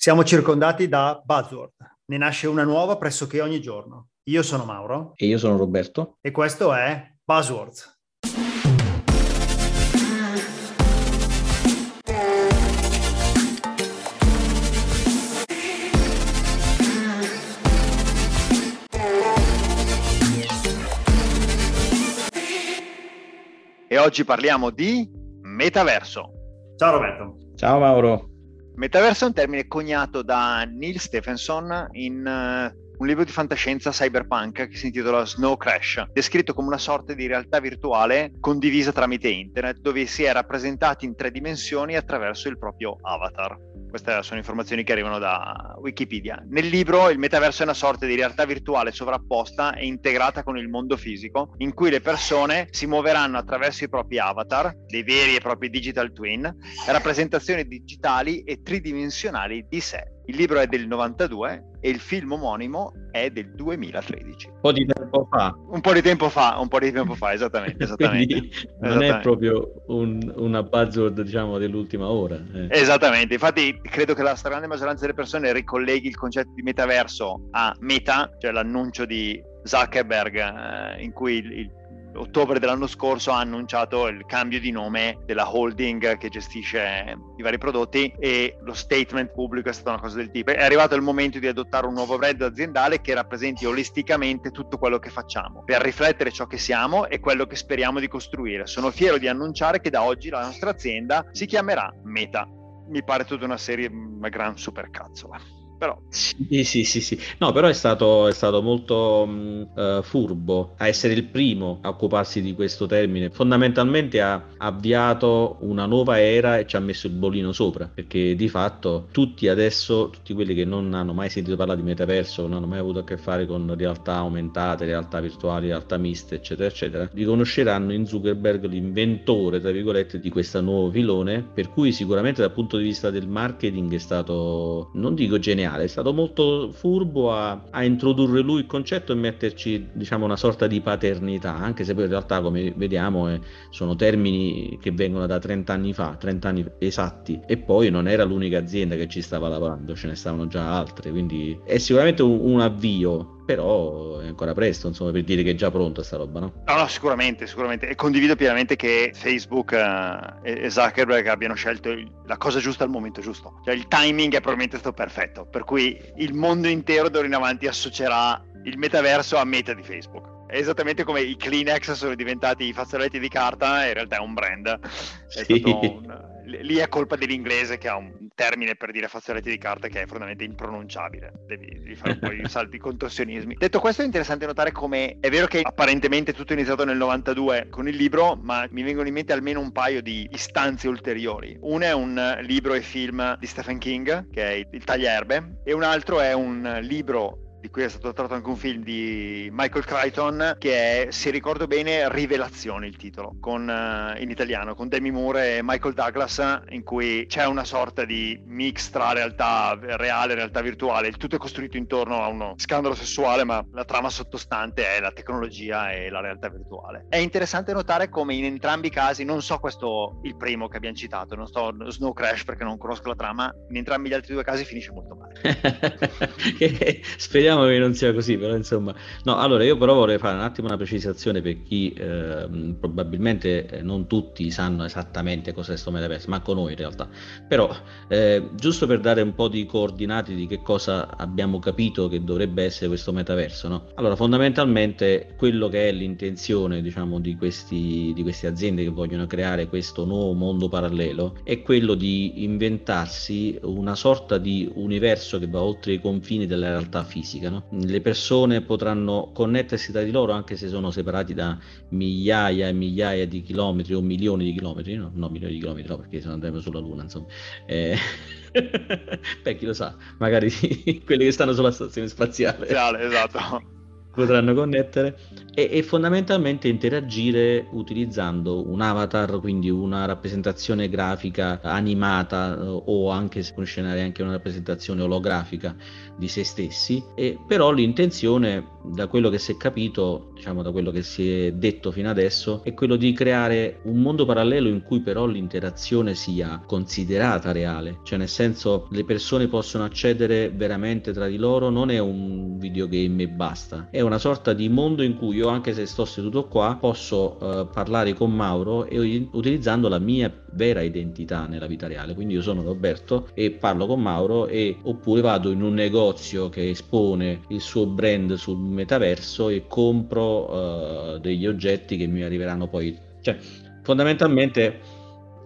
Siamo circondati da buzzword. Ne nasce una nuova pressoché ogni giorno. Io sono Mauro. E io sono Roberto. E questo è Buzzwords. E oggi parliamo di metaverso. Ciao Roberto. Ciao Mauro. Metaverso è un termine coniato da Neil Stephenson in uh, un libro di fantascienza cyberpunk che si intitola Snow Crash, descritto come una sorta di realtà virtuale condivisa tramite internet, dove si è rappresentati in tre dimensioni attraverso il proprio avatar. Queste sono informazioni che arrivano da Wikipedia. Nel libro il metaverso è una sorta di realtà virtuale sovrapposta e integrata con il mondo fisico, in cui le persone si muoveranno attraverso i propri avatar, dei veri e propri digital twin, rappresentazioni digitali e tridimensionali di sé. Il libro è del 92 e il film omonimo è del 2013. Un po' di tempo fa. Un po' di tempo fa, un po' di tempo fa, esattamente. esattamente. non esattamente. è proprio un, una buzzword, diciamo, dell'ultima ora. Eh. Esattamente, infatti credo che la stragrande maggioranza delle persone ricolleghi il concetto di metaverso a meta, cioè l'annuncio di Zuckerberg eh, in cui il, il ottobre dell'anno scorso ha annunciato il cambio di nome della holding che gestisce i vari prodotti e lo statement pubblico è stata una cosa del tipo. È arrivato il momento di adottare un nuovo brand aziendale che rappresenti olisticamente tutto quello che facciamo per riflettere ciò che siamo e quello che speriamo di costruire. Sono fiero di annunciare che da oggi la nostra azienda si chiamerà Meta. Mi pare tutta una serie, una gran supercazzola però... Sì, sì, sì, sì. No, però è stato, è stato molto mh, uh, furbo a essere il primo a occuparsi di questo termine. Fondamentalmente ha avviato una nuova era e ci ha messo il bolino sopra, perché di fatto tutti adesso, tutti quelli che non hanno mai sentito parlare di metaverso, non hanno mai avuto a che fare con realtà aumentate, realtà virtuali, realtà miste, eccetera, eccetera, riconosceranno in Zuckerberg l'inventore, tra virgolette, di questo nuovo filone, per cui sicuramente dal punto di vista del marketing è stato, non dico geniale, geniale, è stato molto furbo a, a, introdurre lui il concetto e metterci diciamo una sorta di paternità, anche se poi in realtà come vediamo eh, sono termini che vengono da 30 anni fa, 30 anni esatti e poi non era l'unica azienda che ci stava lavorando, ce ne stavano già altre, quindi è sicuramente un, un avvio però è ancora presto insomma, per dire che è già pronta sta roba, no? No, no, sicuramente, sicuramente. E condivido pienamente che Facebook uh, e Zuckerberg abbiano scelto la cosa giusta al momento giusto. Cioè il timing è probabilmente stato perfetto, per cui il mondo intero d'ora in avanti associerà il metaverso a meta di Facebook. È esattamente come i Kleenex sono diventati i fazzoletti di carta, in realtà è un brand. È sì. un, lì è colpa dell'inglese che ha un termine per dire fazzoletti di carta che è fondamentalmente impronunciabile. Devi, devi fare un po' di salti contorsionismi. Detto questo, è interessante notare come è vero che apparentemente tutto è iniziato nel 92 con il libro, ma mi vengono in mente almeno un paio di istanze ulteriori. Uno è un libro e film di Stephen King, che è Il tagliaerbe, e un altro è un libro di cui è stato tratto anche un film di Michael Crichton che è, se ricordo bene, Rivelazione il titolo, con, uh, in italiano, con Demi Moore e Michael Douglas, in cui c'è una sorta di mix tra realtà reale e realtà virtuale. Il tutto è costruito intorno a uno scandalo sessuale, ma la trama sottostante è la tecnologia e la realtà virtuale. È interessante notare come in entrambi i casi, non so questo il primo che abbiamo citato, non sto Snow Crash perché non conosco la trama, in entrambi gli altri due casi finisce molto male. Speriamo speriamo che non sia così, però insomma, no, allora io però vorrei fare un attimo una precisazione per chi eh, probabilmente non tutti sanno esattamente cos'è questo metaverso, manco noi in realtà, però eh, giusto per dare un po' di coordinati di che cosa abbiamo capito che dovrebbe essere questo metaverso, no? Allora, fondamentalmente quello che è l'intenzione, diciamo, di, questi, di queste aziende che vogliono creare questo nuovo mondo parallelo è quello di inventarsi una sorta di universo che va oltre i confini della realtà fisica fisica. No? Le persone potranno connettersi tra di loro anche se sono separati da migliaia e migliaia di chilometri o milioni di chilometri, no, no milioni di chilometri, no, perché se andremo sulla Luna, insomma. Eh... Beh, chi lo sa, magari quelli che stanno sulla stazione spaziale. Spaziale, esatto. Potranno connettere e, e, fondamentalmente interagire utilizzando un avatar, quindi una rappresentazione grafica animata eh, o anche se può scenare anche una rappresentazione olografica di se stessi, e però l'intenzione, da quello che si è capito, diciamo da quello che si è detto fino adesso, è quello di creare un mondo parallelo in cui però l'interazione sia considerata reale, cioè nel senso le persone possono accedere veramente tra di loro, non è un videogame e basta, è una sorta di mondo in cui io anche se sto seduto qua posso uh, parlare con Mauro e utilizzando la mia vera identità nella vita reale, quindi io sono Roberto e parlo con Mauro e oppure vado in un negozio che espone il suo brand sul metaverso e compro uh, degli oggetti che mi arriveranno poi. Cioè, fondamentalmente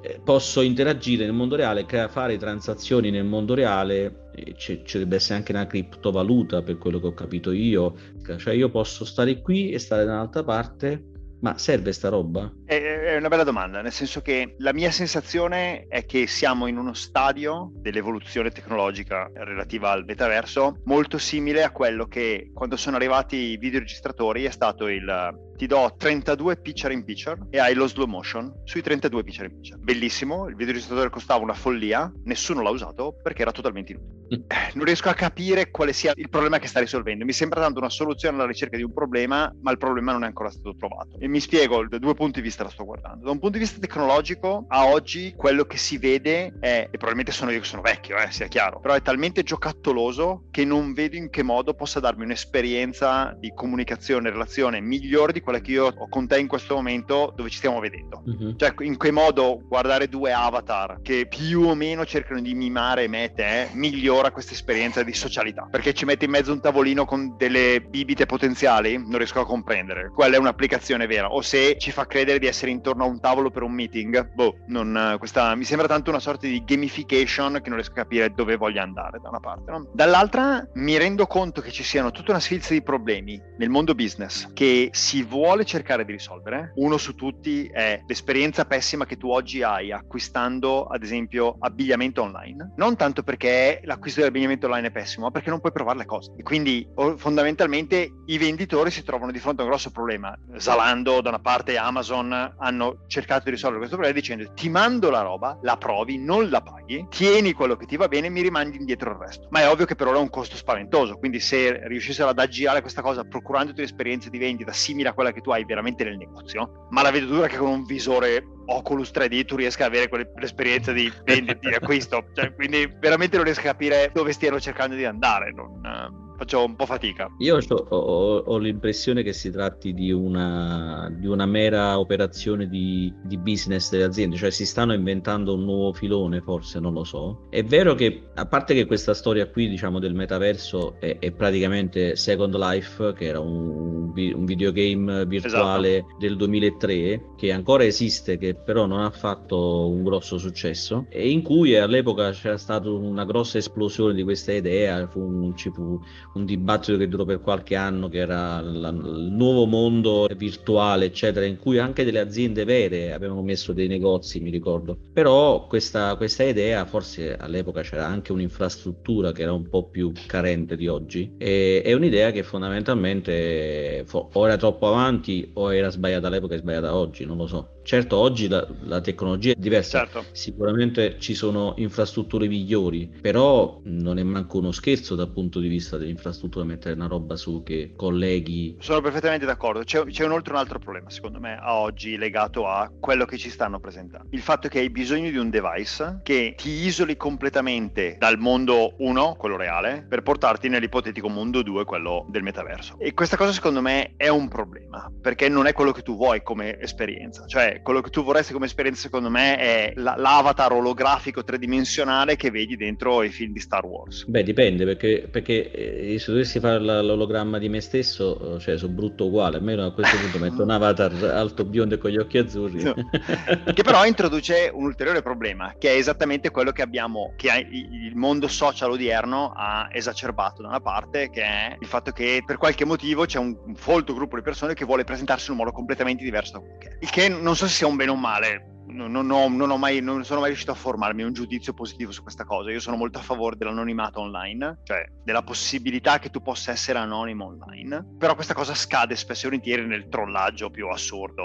eh, posso interagire nel mondo reale, fare transazioni nel mondo reale, ci, deve essere anche una criptovaluta per quello che ho capito io, cioè io posso stare qui e stare da un'altra parte ma serve sta roba? È, una bella domanda, nel senso che la mia sensazione è che siamo in uno stadio dell'evoluzione tecnologica relativa al metaverso molto simile a quello che quando sono arrivati i videoregistratori è stato il ti do 32 picture in picture e hai lo slow motion sui 32 picture in picture. Bellissimo, il videoregistratore costava una follia, nessuno l'ha usato perché era totalmente inutile. Mm. Eh, non riesco a capire quale sia il problema che sta risolvendo. Mi sembra tanto una soluzione alla ricerca di un problema, ma il problema non è ancora stato trovato. E mi spiego, da due punti di vista la sto guardando. Da un punto di vista tecnologico, a oggi quello che si vede è, e probabilmente sono io che sono vecchio, eh, sia chiaro, però è talmente giocattoloso che non vedo in che modo possa darmi un'esperienza di comunicazione, relazione migliore di quella quella che io ho con te in questo momento dove ci stiamo vedendo. Uh-huh. Cioè, in che modo guardare due avatar che più o meno cercano di mimare me e te migliora questa esperienza di socialità. Perché ci mette in mezzo un tavolino con delle bibite potenziali, non riesco a comprendere. Quella è un'applicazione vera. O se ci fa credere di essere intorno a un tavolo per un meeting, boh, non, questa, mi sembra tanto una sorta di gamification che non riesco a capire dove voglia andare da una parte. No? Dall'altra mi rendo conto che ci siano tutta una sfilza di problemi nel mondo business che si vuole cercare di risolvere. Uno su tutti è l'esperienza pessima che tu oggi hai acquistando, ad esempio, abbigliamento online. Non tanto perché l'acquisto dell'abbigliamento online è pessimo, ma perché non puoi provare le cose. E quindi fondamentalmente i venditori si trovano di fronte a un grosso problema. Zalando, da una parte Amazon, hanno cercato di risolvere questo problema dicendo ti mando la roba, la provi, non la paghi, tieni quello che ti va bene e mi rimandi indietro il resto. Ma è ovvio che per ora è un costo spaventoso, quindi se riuscissero ad aggirare questa cosa procurandoti un'esperienza di vendita simile a quella che tu hai veramente nel negozio, ma la vedo dura che con un visore Oculus 3D tu riesca ad avere quell'esperienza di vendita, di acquisto, cioè, quindi veramente non riesco a capire dove stiano cercando di andare. Non, faccio un po' fatica. Io ho, ho, ho l'impressione che si tratti di una, di una mera operazione di, di, business delle aziende, cioè si stanno inventando un nuovo filone, forse non lo so. È vero che, a parte che questa storia qui, diciamo, del metaverso è, è praticamente Second Life, che era un, un videogame virtuale esatto. del 2003, che ancora esiste, che però non ha fatto un grosso successo, e in cui all'epoca c'era stata una grossa esplosione di questa idea, fu un, ci fu un dibattito che durò per qualche anno, che era il nuovo mondo virtuale, eccetera, in cui anche delle aziende vere avevano messo dei negozi, mi ricordo. Però questa, questa idea, forse all'epoca c'era anche un'infrastruttura che era un po' più carente di oggi, e, è un'idea che fondamentalmente o era troppo avanti o era sbagliata all'epoca e sbagliata oggi, non lo so. Certo, oggi la, la tecnologia è diversa, certo. sicuramente ci sono infrastrutture migliori, però non è manco uno scherzo dal punto di vista dell'infrastruttura mettere una roba su che colleghi. Sono perfettamente d'accordo, c'è, c'è inoltre un altro problema secondo me a oggi legato a quello che ci stanno presentando. Il fatto che hai bisogno di un device che ti isoli completamente dal mondo 1, quello reale, per portarti nell'ipotetico mondo 2, quello del metaverso. E questa cosa secondo me è un problema, perché non è quello che tu vuoi come esperienza. Cioè quello che tu vorresti come esperienza, secondo me, è la, l'avatar olografico tridimensionale che vedi dentro i film di Star Wars. Beh, dipende, perché, perché eh, se dovessi fare l'ologramma di me stesso, eh, cioè sono brutto uguale, almeno a questo punto metto un avatar alto biondo e con gli occhi azzurri. No. che però introduce un ulteriore problema, che è esattamente quello che abbiamo, che il mondo social odierno ha esacerbato da una parte, che è il fatto che per qualche motivo c'è un, un folto gruppo di persone che vuole presentarsi in un modo completamente diverso da quello che è. Il che non so se sia un bene o un male, non, non, ho, non, ho mai, non sono mai riuscito a formarmi un giudizio positivo su questa cosa. Io sono molto a favore dell'anonimato online, cioè della possibilità che tu possa essere anonimo online, però questa cosa scade spesso e volentieri nel trollaggio più assurdo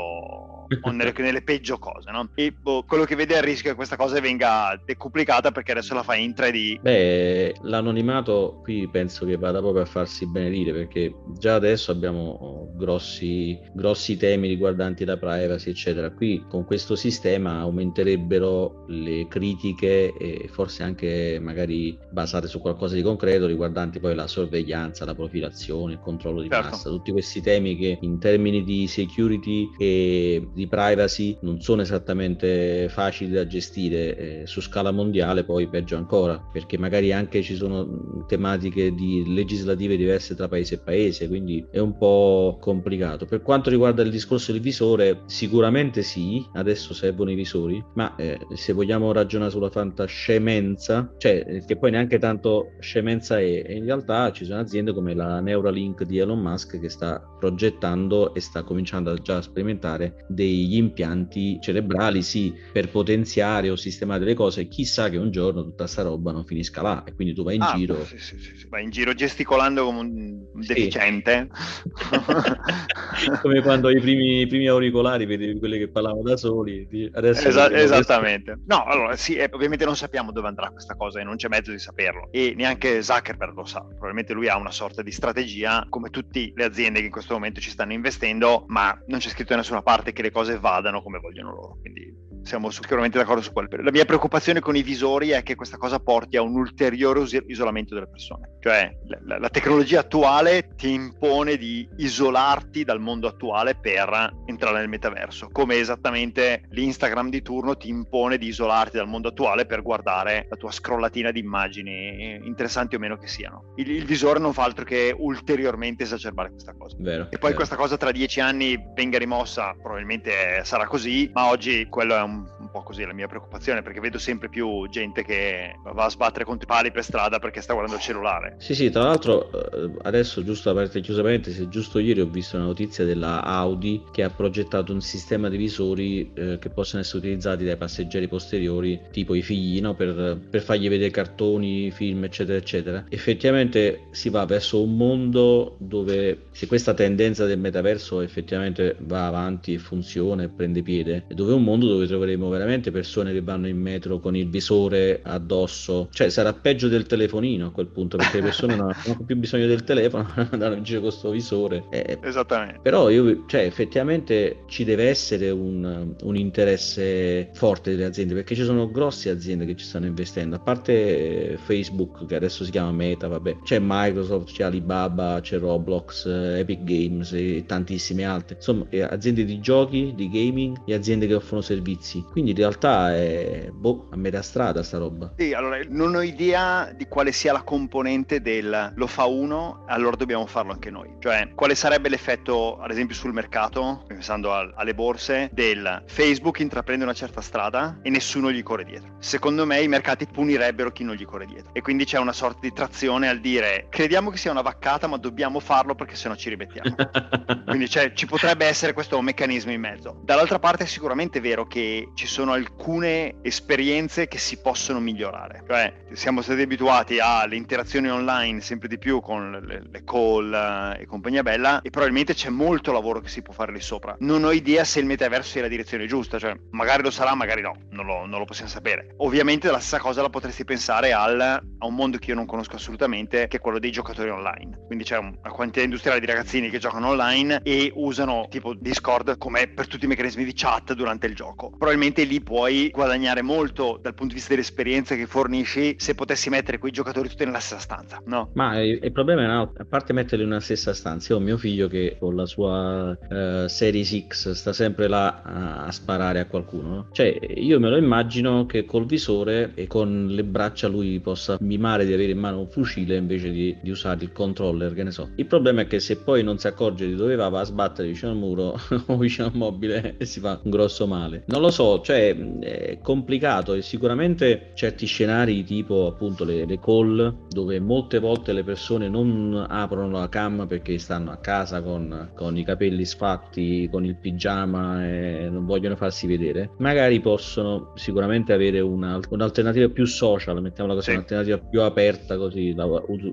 o nelle, nelle peggio cose, no? E boh, quello che vede è il rischio che questa cosa venga decuplicata perché adesso la fai in 3D. Beh, l'anonimato qui penso che vada proprio a farsi benedire perché già adesso abbiamo grossi, grossi temi riguardanti la privacy, eccetera. Qui con questo sistema aumenterebbero le critiche e forse anche magari basate su qualcosa di concreto riguardanti poi la sorveglianza, la profilazione, il controllo di certo. massa, tutti questi temi che in termini di security e di privacy non sono esattamente facili da gestire eh, su scala mondiale, poi peggio ancora, perché magari anche ci sono tematiche di legislative diverse tra paese e paese, quindi è un po' complicato. Per quanto riguarda il discorso del visore, sicuramente sì, adesso servono i visori, ma eh, se vogliamo ragionare sulla fantascemenza, cioè eh, che poi neanche tanto scemenza è, in realtà ci sono aziende come la Neuralink di Elon Musk che sta progettando e sta cominciando a già sperimentare degli impianti cerebrali, sì, per potenziare o sistemare le cose, chissà che un giorno tutta sta roba non finisca là e quindi tu vai in ah, giro. Sì, sì, sì, vai in giro gesticolando come un deficiente. come quando i primi, i primi, auricolari, vedevi quelli che parlavano da soli. Adesso Esa- esattamente. No, allora sì, eh, ovviamente non sappiamo dove andrà questa cosa e non c'è mezzo di saperlo. E neanche Zuckerberg lo sa. Probabilmente lui ha una sorta di strategia, come tutte le aziende che in questo momento ci stanno investendo, ma non c'è scritto da nessuna parte che le cose vadano come vogliono loro. Quindi siamo sicuramente d'accordo su quello. La mia preoccupazione con i visori è che questa cosa porti a un ulteriore isolamento delle persone. Cioè la, la, tecnologia attuale ti impone di isolarti dal mondo attuale per entrare nel metaverso, come esattamente l'Instagram di turno ti impone di isolarti dal mondo attuale per guardare la tua scrollatina di immagini, interessanti o meno che siano. Il, il visore non fa altro che ulteriormente esacerbare questa cosa. Vero, e poi vero. questa cosa tra dieci anni venga rimossa, probabilmente sarà così, ma oggi quello è un un, po' così la mia preoccupazione perché vedo sempre più gente che va a sbattere contro i pali per strada perché sta guardando il cellulare. Sì, sì, tra l'altro eh, adesso giusto aperte chiusamente, se giusto ieri ho visto una notizia della Audi che ha progettato un sistema di visori eh, che possono essere utilizzati dai passeggeri posteriori, tipo i figli, no? per, per fargli vedere cartoni, film, eccetera, eccetera. Effettivamente si va verso un mondo dove se questa tendenza del metaverso effettivamente va avanti e funziona e prende piede, dove un mondo dove troveremo veramente persone che vanno in metro con il visore addosso, cioè sarà peggio del telefonino a quel punto perché le persone non hanno più bisogno del telefono, andranno in giro con questo visore. Eh, Esattamente. Però io, cioè effettivamente ci deve essere un, un, interesse forte delle aziende perché ci sono grosse aziende che ci stanno investendo, a parte Facebook che adesso si chiama Meta, vabbè, c'è Microsoft, c'è Alibaba, c'è Roblox, Epic Games e tantissime altre. Insomma, aziende di giochi, di gaming e aziende che offrono servizi servizi. Quindi in realtà è boh, a metà strada sta roba. Sì, allora non ho idea di quale sia la componente del lo fa uno, allora dobbiamo farlo anche noi. Cioè, quale sarebbe l'effetto, ad esempio, sul mercato, pensando al, alle borse, del Facebook intraprende una certa strada e nessuno gli corre dietro. Secondo me i mercati punirebbero chi non gli corre dietro. E quindi c'è una sorta di trazione al dire crediamo che sia una vaccata, ma dobbiamo farlo perché sennò ci ribettiamo. quindi cioè, ci potrebbe essere questo meccanismo in mezzo. Dall'altra parte è sicuramente vero che ci sono alcune esperienze che si possono migliorare. Cioè, siamo stati abituati alle interazioni online sempre di più con le, le call eh, e compagnia bella e probabilmente c'è molto lavoro che si può fare lì sopra. Non ho idea se il metaverso sia la direzione giusta, cioè magari lo sarà, magari no, non lo, non lo possiamo sapere. Ovviamente la stessa cosa la potresti pensare al, a un mondo che io non conosco assolutamente, che è quello dei giocatori online. Quindi c'è una quantità industriale di ragazzini che giocano online e usano tipo Discord come per tutti i meccanismi di chat durante il gioco. Probabilmente lì puoi guadagnare molto dal punto di vista dell'esperienza che fornisci se potessi mettere quei giocatori tutti nella stessa stanza, no? Ma il, problema è, no, a parte metterli nella stessa stanza, io ho mio figlio che con la sua uh, Series X sta sempre là a, a sparare a qualcuno, no? Cioè, io me lo immagino che col visore e con le braccia lui possa mimare di avere in mano un fucile invece di, di usare il controller, che ne so. Il problema è che se poi non si accorge di dove va, va a sbattere vicino al muro o vicino al mobile e si fa un grosso male. Non lo so, cioè cioè è complicato e sicuramente certi scenari tipo appunto le, le, call dove molte volte le persone non aprono la cam perché stanno a casa con, con i capelli sfatti, con il pigiama e non vogliono farsi vedere, magari possono sicuramente avere una, un'alternativa più social, mettiamola così, sì. un'alternativa più aperta così, da,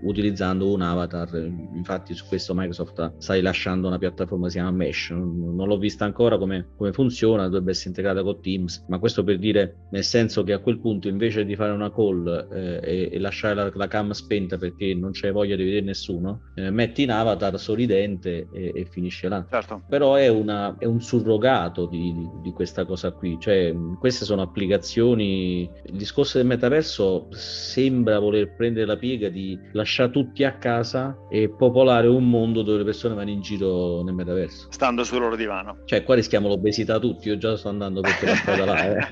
utilizzando un avatar. Infatti su questo Microsoft sta rilasciando una piattaforma che si chiama Mesh, non, non l'ho vista ancora come, come funziona, dovrebbe essere integrata con Teams, ma questo per dire nel senso che a quel punto invece di fare una call eh, e, e, lasciare la, la, cam spenta perché non c'è voglia di vedere nessuno, eh, metti in avatar sorridente e, e finisce là. Certo. Però è, una, è un surrogato di, di, di, questa cosa qui, cioè queste sono applicazioni, il discorso del metaverso sembra voler prendere la piega di lasciare tutti a casa e popolare un mondo dove le persone vanno in giro nel metaverso. Stando sul loro divano. Cioè qua rischiamo l'obesità tutti, io già sto andando per quella strada Eh.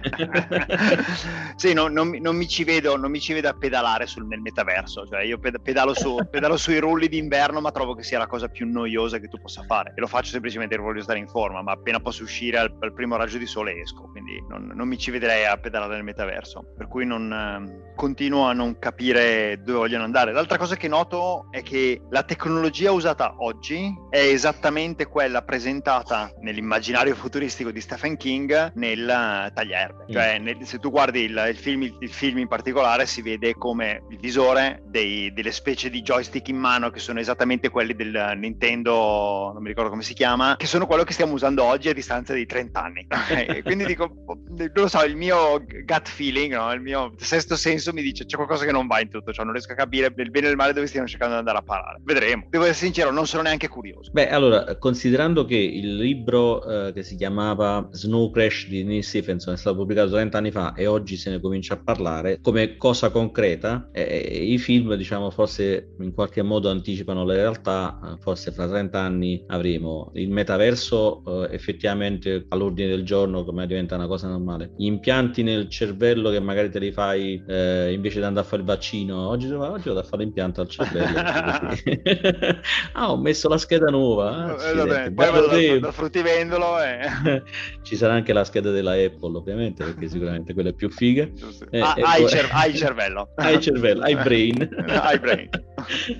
sì, no, non, non, mi ci vedo, non mi ci vedo a pedalare sul, nel metaverso, cioè io pedalo, su, pedalo sui rulli d'inverno ma trovo che sia la cosa più noiosa che tu possa fare e lo faccio semplicemente perché voglio stare in forma, ma appena posso uscire al, al primo raggio di sole esco, quindi non, non, mi ci vedrei a pedalare nel metaverso, per cui non, eh, continuo a non capire dove vogliono andare. L'altra cosa che noto è che la tecnologia usata oggi è esattamente quella presentata nell'immaginario futuristico di Stephen King nel tagliaerbe. Mm. Cioè, nel, se tu guardi il, il, film, il, film, in particolare, si vede come il visore dei, delle specie di joystick in mano che sono esattamente quelli del Nintendo, non mi ricordo come si chiama, che sono quello che stiamo usando oggi a distanza di 30 anni. quindi dico, non lo so, il mio gut feeling, no? il mio sesto senso mi dice c'è qualcosa che non va in tutto ciò, non riesco a capire nel bene e nel male dove stiamo cercando di andare a parare. Vedremo. Devo essere sincero, non sono neanche curioso. Beh, allora, considerando che il libro eh, che si chiamava Snow Crash di Neil Stephenson è stato pubblicato 30 anni fa e oggi se ne comincia a parlare, come cosa concreta, eh, eh, i film, diciamo, forse in qualche modo anticipano la realtà, eh, forse fra 30 anni avremo il metaverso eh, effettivamente all'ordine del giorno, come diventa una cosa normale. Gli impianti nel cervello che magari te li fai eh, invece di andare a fare il vaccino, oggi, oggi vado a fare l'impianto al cervello. ah, ho messo la scheda nuova. Ah, vabbè, poi vado da, da fruttivendolo. Ci sarà anche la scheda della Apple, ovviamente, perché sicuramente quella è più figa. Eh, ah, hai, poi... cer- hai cervello. hai cervello, hai brain. hai brain.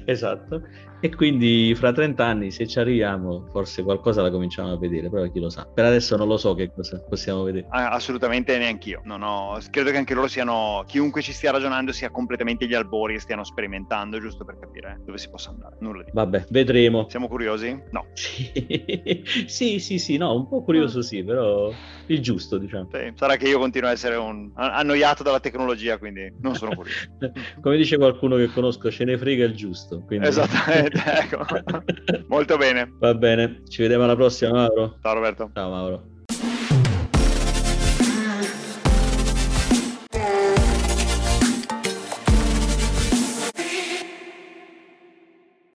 esatto. E quindi fra 30 anni, se ci arriviamo, forse qualcosa la cominciamo a vedere, però chi lo sa. Per adesso non lo so che cosa possiamo vedere. Ah, assolutamente neanch'io. Non ho... Credo che anche loro siano, chiunque ci stia ragionando sia completamente gli albori e stiano sperimentando, giusto per capire dove si possa andare. Nulla di Vabbè, vedremo. Siamo curiosi? No. sì, sì, sì, no, un po' curioso mm. sì, però il giusto, diciamo. Sì, sarà che io continuo a essere un... annoiato dalla tecnologia, quindi non sono curioso. Come dice qualcuno che conosco, ce ne frega il giusto. Quindi... Esattamente. ecco. Molto bene. Va bene, ci vediamo alla prossima Mauro. Ciao Roberto. Ciao Mauro.